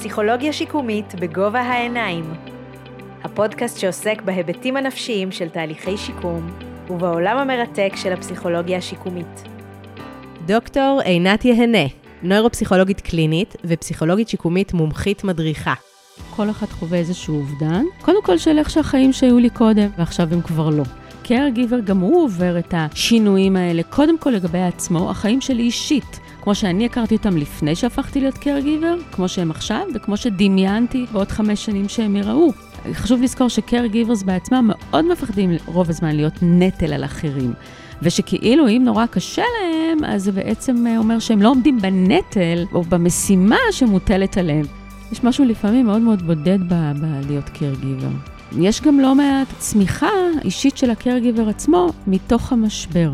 פסיכולוגיה שיקומית בגובה העיניים. הפודקאסט שעוסק בהיבטים הנפשיים של תהליכי שיקום ובעולם המרתק של הפסיכולוגיה השיקומית. דוקטור עינת יהנה, נוירופסיכולוגית קלינית ופסיכולוגית שיקומית מומחית מדריכה. כל אחד חווה איזשהו אובדן. קודם כל של איך שהחיים שהיו לי קודם, ועכשיו הם כבר לא. Caregiver גם הוא עובר את השינויים האלה, קודם כל לגבי עצמו, החיים שלי אישית. כמו שאני הכרתי אותם לפני שהפכתי להיות caregiver, כמו שהם עכשיו, וכמו שדמיינתי בעוד חמש שנים שהם יראו. חשוב לזכור ש-caregivers בעצמם מאוד מפחדים רוב הזמן להיות נטל על אחרים. ושכאילו אם נורא קשה להם, אז זה בעצם אומר שהם לא עומדים בנטל או במשימה שמוטלת עליהם. יש משהו לפעמים מאוד מאוד בודד בלהיות caregiver. יש גם לא מעט צמיחה אישית של ה-caregiver עצמו מתוך המשבר.